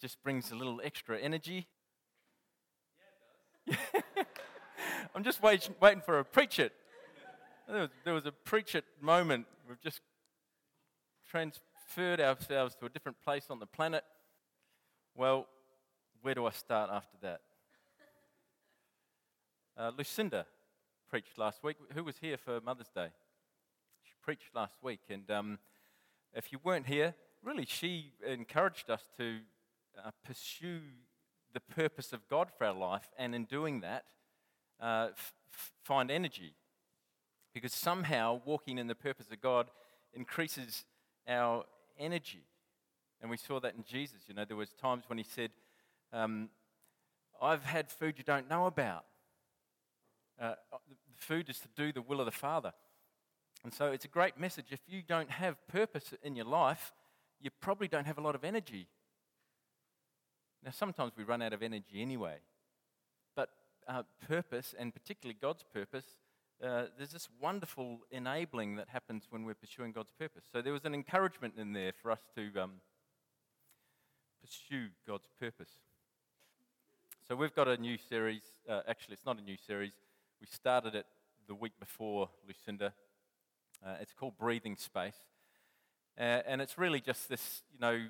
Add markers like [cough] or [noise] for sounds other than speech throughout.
just brings a little extra energy. Yeah, it does. [laughs] I'm just wait, waiting for a preach it. There was, there was a preach it moment. We've just transferred ourselves to a different place on the planet. Well, where do I start after that? Uh, Lucinda preached last week. Who was here for Mother's Day? She preached last week, and um, if you weren't here, really, she encouraged us to uh, pursue the purpose of God for our life, and in doing that, uh, f- find energy. Because somehow walking in the purpose of God increases our energy. And we saw that in Jesus. You know, there was times when he said, um, I've had food you don't know about. Uh, the food is to do the will of the Father. And so it's a great message. If you don't have purpose in your life, you probably don't have a lot of energy. Now, sometimes we run out of energy anyway. But uh, purpose, and particularly God's purpose, uh, there's this wonderful enabling that happens when we're pursuing God's purpose. So there was an encouragement in there for us to um, pursue God's purpose. So we've got a new series. Uh, actually, it's not a new series. We started it the week before Lucinda. Uh, it's called Breathing Space. Uh, and it's really just this, you know,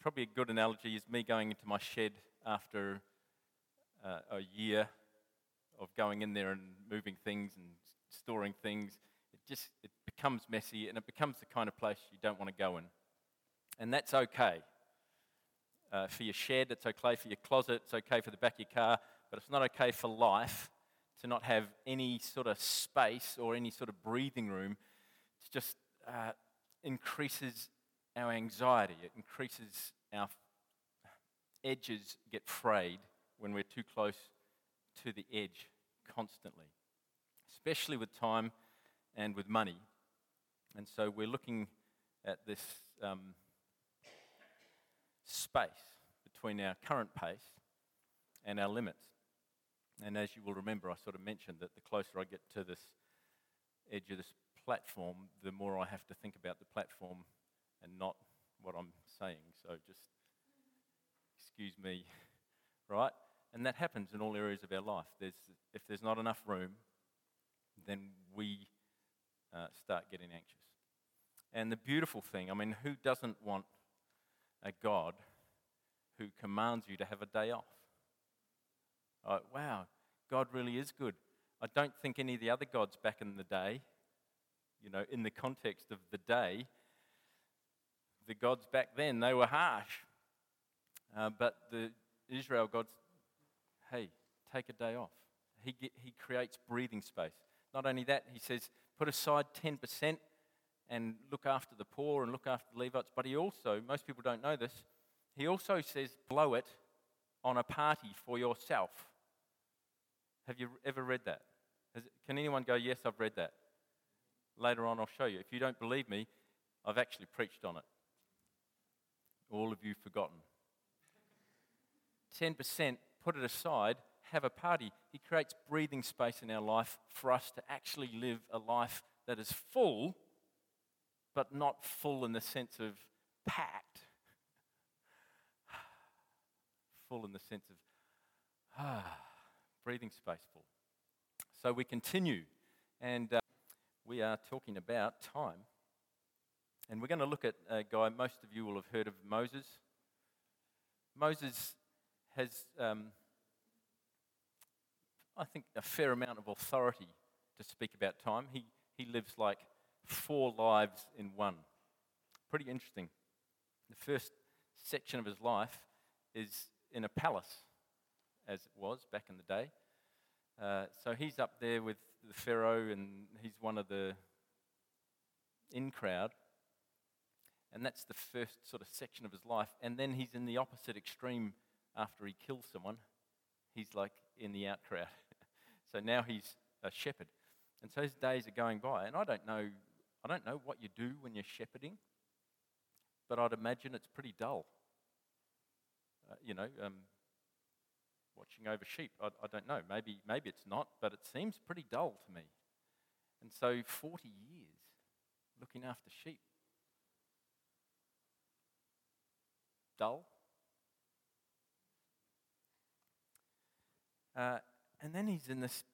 probably a good analogy is me going into my shed after uh, a year of going in there and moving things and storing things. It just it becomes messy and it becomes the kind of place you don't want to go in. And that's okay. Uh, for your shed, it's okay for your closet, it's okay for the back of your car, but it's not okay for life to not have any sort of space or any sort of breathing room. It just uh, increases our anxiety, it increases our edges get frayed when we're too close to the edge constantly, especially with time and with money. And so we're looking at this um, space between our current pace and our limits. And as you will remember, I sort of mentioned that the closer I get to this edge of this platform, the more I have to think about the platform and not what I'm saying. So just excuse me, [laughs] right? And that happens in all areas of our life. There's, if there's not enough room, then we uh, start getting anxious. And the beautiful thing, I mean, who doesn't want a God who commands you to have a day off? Like, wow, God really is good. I don't think any of the other gods back in the day, you know, in the context of the day, the gods back then, they were harsh. Uh, but the Israel gods, hey, take a day off. He, he creates breathing space. Not only that, he says, put aside 10% and look after the poor and look after the Levites. But he also, most people don't know this, he also says, blow it on a party for yourself. Have you ever read that? It, can anyone go, yes, I've read that? Later on, I'll show you. If you don't believe me, I've actually preached on it. All of you forgotten. 10%, put it aside, have a party. He creates breathing space in our life for us to actually live a life that is full, but not full in the sense of packed. [sighs] full in the sense of ah, breathing space full. So we continue, and uh, we are talking about time. And we're going to look at a guy most of you will have heard of Moses. Moses has, um, I think, a fair amount of authority to speak about time. He, he lives like four lives in one. Pretty interesting. The first section of his life is in a palace, as it was back in the day. Uh, so he's up there with the Pharaoh, and he's one of the in crowd. And that's the first sort of section of his life. And then he's in the opposite extreme after he kills someone. He's like in the out crowd. [laughs] so now he's a shepherd. And so his days are going by. And I don't know, I don't know what you do when you're shepherding, but I'd imagine it's pretty dull. Uh, you know, um, watching over sheep. I, I don't know. Maybe, maybe it's not, but it seems pretty dull to me. And so 40 years looking after sheep. dull. Uh, and then he's in this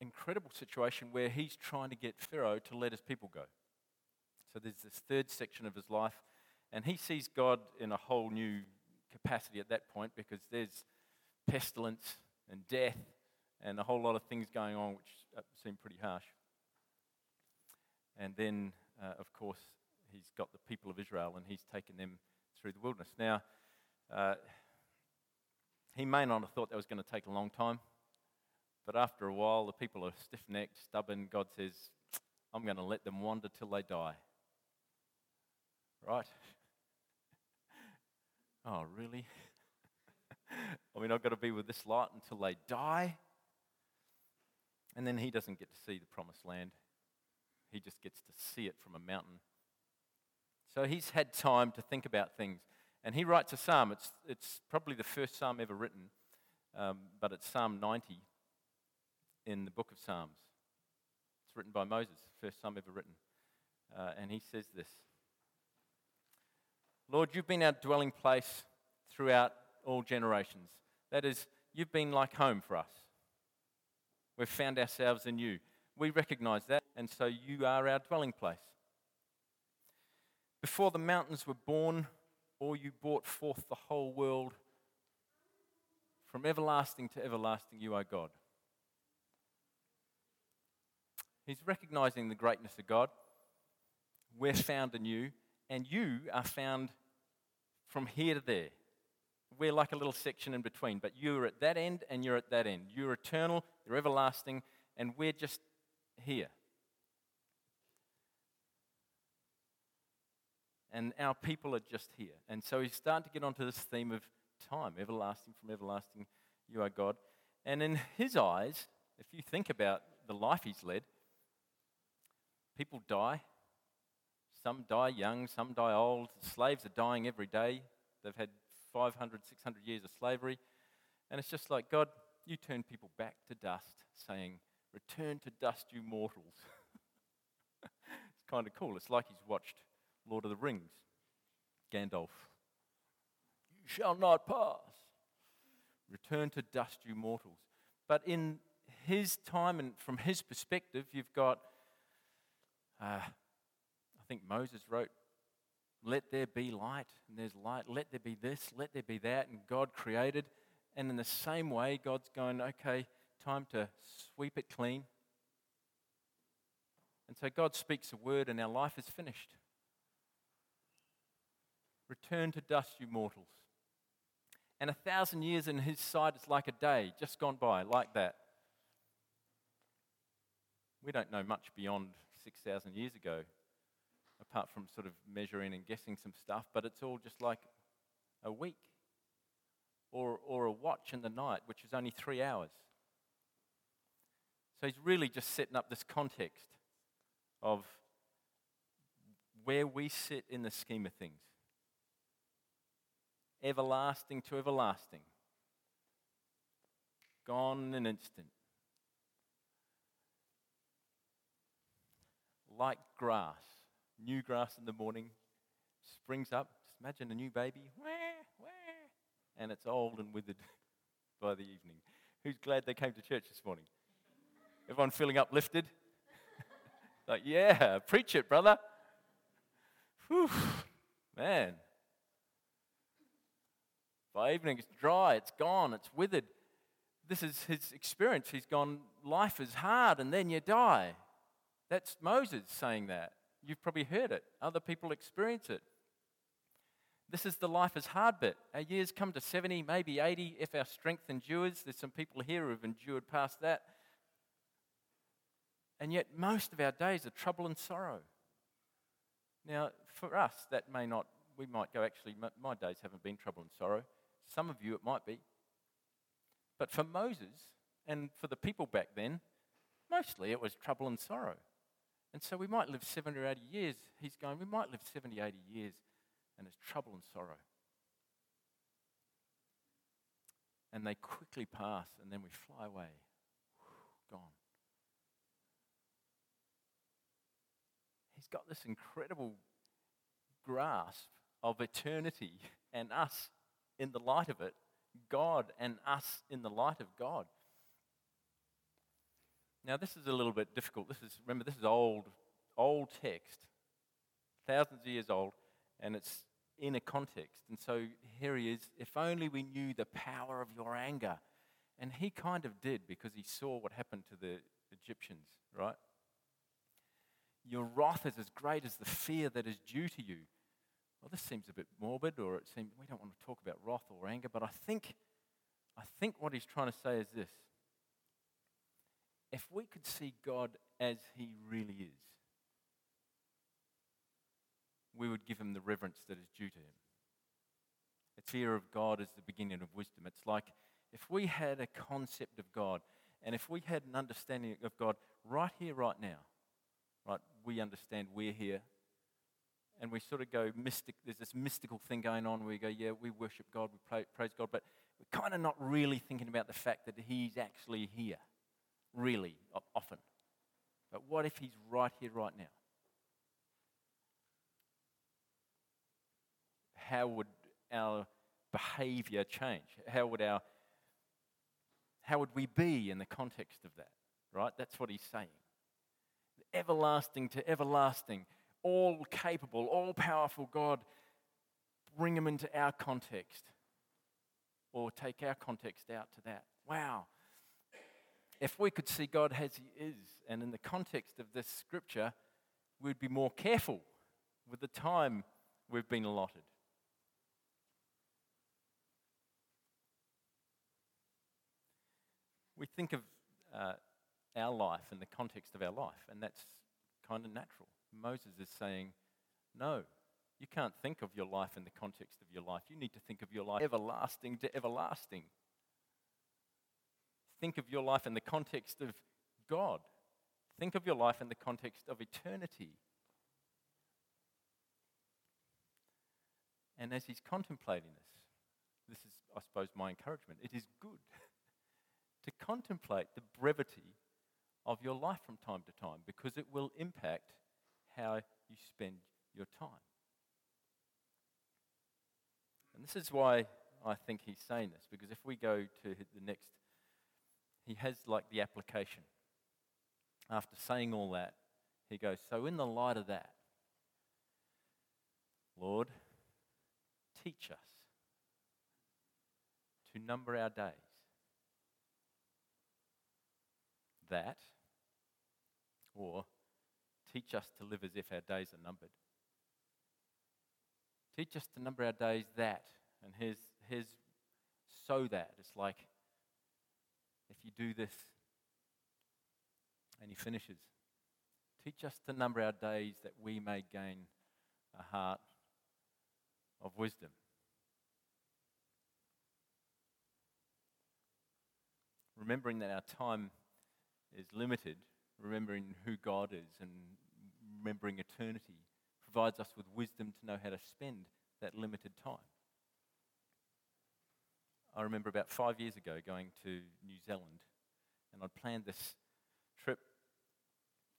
incredible situation where he's trying to get Pharaoh to let his people go. So there's this third section of his life, and he sees God in a whole new capacity at that point because there's pestilence and death and a whole lot of things going on which uh, seem pretty harsh. And then, uh, of course, he's got the people of Israel and he's taken them through the wilderness. Now, uh, he may not have thought that was going to take a long time, but after a while, the people are stiff necked, stubborn. God says, I'm going to let them wander till they die. Right? [laughs] oh, really? I mean, I've got to be with this lot until they die. And then he doesn't get to see the promised land, he just gets to see it from a mountain. So he's had time to think about things. And he writes a psalm. It's, it's probably the first psalm ever written, um, but it's Psalm 90 in the book of Psalms. It's written by Moses, first psalm ever written. Uh, and he says this Lord, you've been our dwelling place throughout all generations. That is, you've been like home for us. We've found ourselves in you. We recognize that, and so you are our dwelling place. Before the mountains were born, or you brought forth the whole world, from everlasting to everlasting, you are God. He's recognizing the greatness of God. We're found in you, and you are found from here to there. We're like a little section in between, but you're at that end and you're at that end. You're eternal, you're everlasting, and we're just here. And our people are just here. And so he's starting to get onto this theme of time, everlasting from everlasting, you are God. And in his eyes, if you think about the life he's led, people die. Some die young, some die old. Slaves are dying every day. They've had 500, 600 years of slavery. And it's just like, God, you turn people back to dust, saying, Return to dust, you mortals. [laughs] it's kind of cool. It's like he's watched Lord of the Rings. Gandalf. You shall not pass. Return to dust, you mortals. But in his time and from his perspective, you've got, uh, I think Moses wrote let there be light, and there's light. Let there be this, let there be that, and God created. And in the same way, God's going, okay, time to sweep it clean. And so God speaks a word, and our life is finished. Return to dust, you mortals. And a thousand years in his sight is like a day just gone by, like that. We don't know much beyond 6,000 years ago apart from sort of measuring and guessing some stuff, but it's all just like a week or, or a watch in the night, which is only three hours. So he's really just setting up this context of where we sit in the scheme of things everlasting to everlasting, gone in an instant. Like grass new grass in the morning, springs up. Just imagine a new baby, and it's old and withered [laughs] by the evening. Who's glad they came to church this morning? Everyone feeling uplifted? [laughs] like, yeah, preach it, brother. Whew, man. By evening, it's dry, it's gone, it's withered. This is his experience. He's gone, life is hard, and then you die. That's Moses saying that. You've probably heard it, other people experience it. This is the life is hard bit. Our years come to 70, maybe 80 if our strength endures. There's some people here who've endured past that. And yet, most of our days are trouble and sorrow. Now, for us, that may not, we might go, actually, my days haven't been trouble and sorrow. Some of you, it might be. But for Moses and for the people back then, mostly it was trouble and sorrow. And so we might live 70 or 80 years. He's going, we might live 70, 80 years, and it's trouble and sorrow. And they quickly pass, and then we fly away. Gone. He's got this incredible grasp of eternity and us in the light of it, God and us in the light of God. Now, this is a little bit difficult. This is, remember, this is old, old text, thousands of years old, and it's in a context. And so here he is if only we knew the power of your anger. And he kind of did because he saw what happened to the Egyptians, right? Your wrath is as great as the fear that is due to you. Well, this seems a bit morbid, or it seems we don't want to talk about wrath or anger, but I think, I think what he's trying to say is this. If we could see God as he really is, we would give him the reverence that is due to him. The fear of God is the beginning of wisdom. It's like if we had a concept of God and if we had an understanding of God right here, right now, right, we understand we're here and we sort of go mystic. There's this mystical thing going on where we go, yeah, we worship God, we praise God, but we're kind of not really thinking about the fact that He's actually here, really, often. But what if He's right here, right now? How would our behavior change? How would our how would we be in the context of that? Right? That's what he's saying. Everlasting to everlasting, all capable, all powerful God, bring him into our context or take our context out to that. Wow. If we could see God as he is, and in the context of this scripture, we'd be more careful with the time we've been allotted. we think of uh, our life in the context of our life, and that's kind of natural. Moses is saying, No, you can't think of your life in the context of your life. You need to think of your life everlasting to everlasting. Think of your life in the context of God. Think of your life in the context of eternity. And as he's contemplating this, this is, I suppose, my encouragement. It is good [laughs] to contemplate the brevity of your life from time to time because it will impact how you spend your time. And this is why I think he's saying this because if we go to the next, he has like the application. After saying all that, he goes, So, in the light of that, Lord, teach us to number our days that, or teach us to live as if our days are numbered. Teach us to number our days that, and here's, here's so that. It's like if you do this, and he finishes, teach us to number our days that we may gain a heart of wisdom. Remembering that our time is limited, remembering who God is and remembering eternity provides us with wisdom to know how to spend that limited time. I remember about five years ago going to New Zealand, and I'd planned this trip.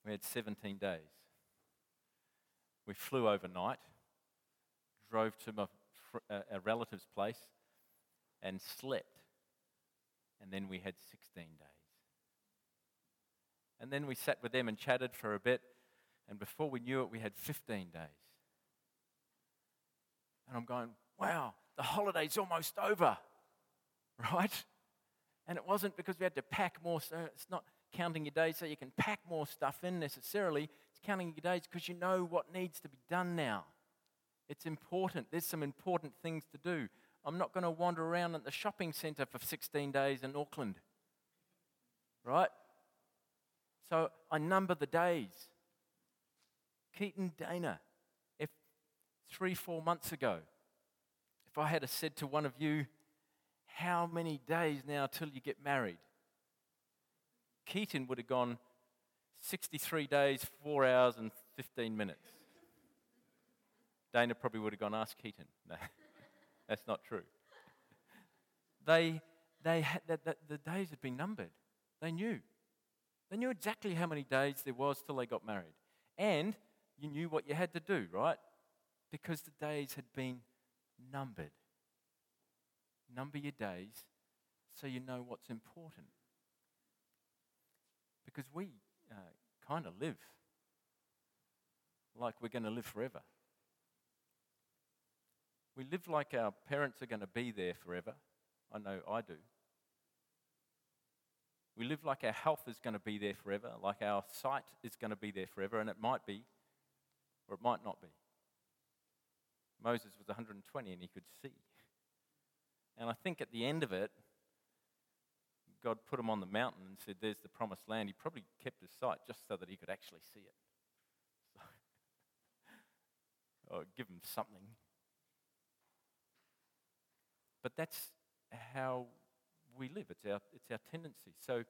We had 17 days. We flew overnight, drove to my, a uh, relative's place, and slept. And then we had 16 days. And then we sat with them and chatted for a bit. And before we knew it, we had 15 days. And I'm going, wow, the holiday's almost over, [laughs] right? And it wasn't because we had to pack more, so it's not counting your days so you can pack more stuff in necessarily. It's counting your days because you know what needs to be done now. It's important. There's some important things to do. I'm not going to wander around at the shopping centre for 16 days in Auckland, right? So I number the days. Keaton Dana, if three, four months ago, if I had said to one of you, How many days now till you get married? Keaton would have gone 63 days, 4 hours, and 15 minutes. Dana probably would have gone, Ask Keaton. [laughs] No, that's not true. They, they had, the, the, the days had been numbered. They knew. They knew exactly how many days there was till they got married. And you knew what you had to do, right? Because the days had been numbered. Number your days so you know what's important. because we uh, kind of live like we're going to live forever. We live like our parents are going to be there forever. I know I do. We live like our health is going to be there forever, like our sight is going to be there forever, and it might be, or it might not be. Moses was 120 and he could see. And I think at the end of it, God put him on the mountain and said, There's the promised land. He probably kept his sight just so that he could actually see it. [laughs] Or oh, give him something. But that's how we live, it's our, it's our tendency. So,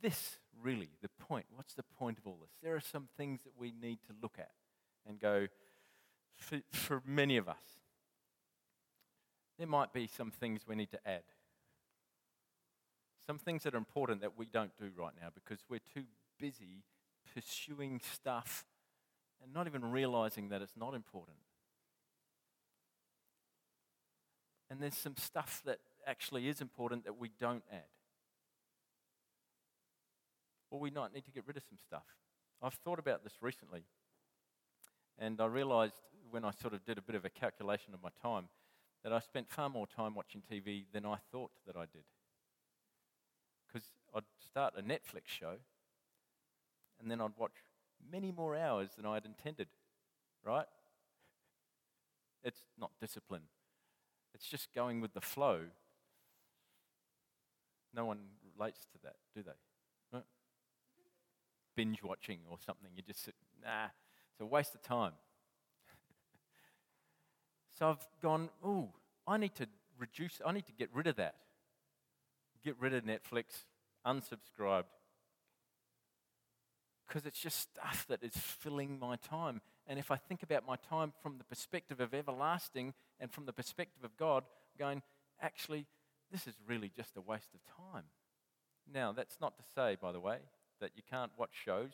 this really, the point, what's the point of all this? There are some things that we need to look at and go, for, for many of us, there might be some things we need to add. Some things that are important that we don't do right now because we're too busy pursuing stuff and not even realizing that it's not important. And there's some stuff that actually is important that we don't add. Or we might need to get rid of some stuff. I've thought about this recently, and I realized when I sort of did a bit of a calculation of my time that I spent far more time watching TV than I thought that I did. Because I'd start a Netflix show, and then I'd watch many more hours than I had intended, right? It's not discipline, it's just going with the flow. No one relates to that, do they? Binge watching or something. You just sit, nah, it's a waste of time. [laughs] so I've gone, oh, I need to reduce, I need to get rid of that. Get rid of Netflix, unsubscribed. Because it's just stuff that is filling my time. And if I think about my time from the perspective of everlasting and from the perspective of God, going, actually, this is really just a waste of time. Now, that's not to say, by the way, that you can't watch shows.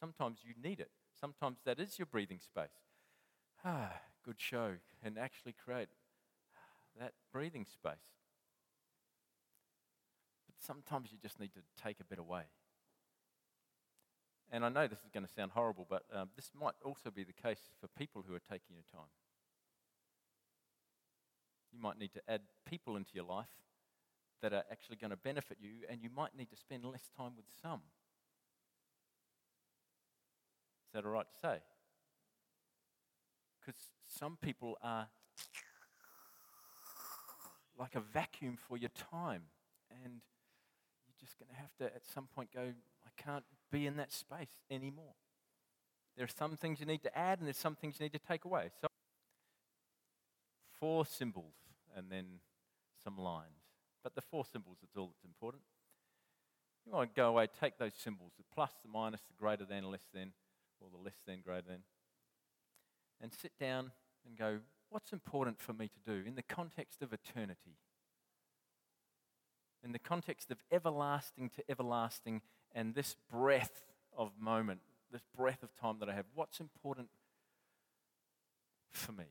Sometimes you need it. Sometimes that is your breathing space. Ah, good show, and actually create that breathing space. But sometimes you just need to take a bit away. And I know this is going to sound horrible, but um, this might also be the case for people who are taking your time. You might need to add people into your life that are actually going to benefit you, and you might need to spend less time with some. Is that all right to say? Because some people are like a vacuum for your time, and you're just going to have to, at some point, go, I can't be in that space anymore. There are some things you need to add, and there's some things you need to take away. So, four symbols and then some lines. But the four symbols is all that's important. You want to go away, take those symbols the plus, the minus, the greater than, less than, or the less than, greater than, and sit down and go, what's important for me to do in the context of eternity? In the context of everlasting to everlasting and this breath of moment, this breath of time that I have, what's important for me?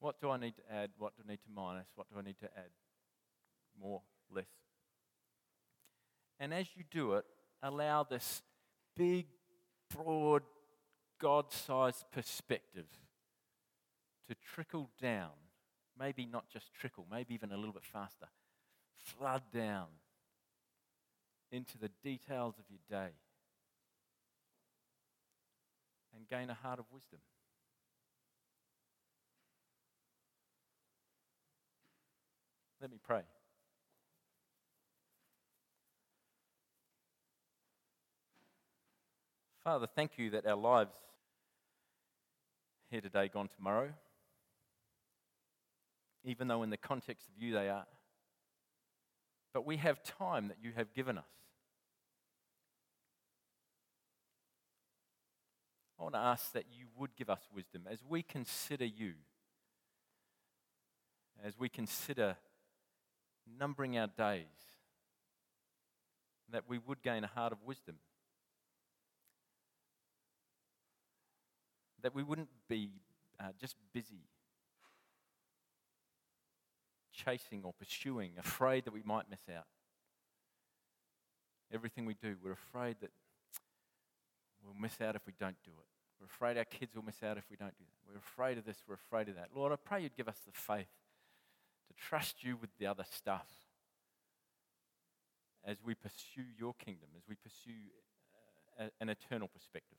What do I need to add? What do I need to minus? What do I need to add? More, less. And as you do it, allow this big, broad, God sized perspective to trickle down. Maybe not just trickle, maybe even a little bit faster. Flood down into the details of your day and gain a heart of wisdom. Let me pray. Father, thank you that our lives here today, gone tomorrow, even though in the context of you they are. But we have time that you have given us. I want to ask that you would give us wisdom as we consider you, as we consider numbering our days, that we would gain a heart of wisdom. That we wouldn't be uh, just busy chasing or pursuing, afraid that we might miss out. Everything we do, we're afraid that we'll miss out if we don't do it. We're afraid our kids will miss out if we don't do that. We're afraid of this, we're afraid of that. Lord, I pray you'd give us the faith to trust you with the other stuff as we pursue your kingdom, as we pursue uh, an eternal perspective.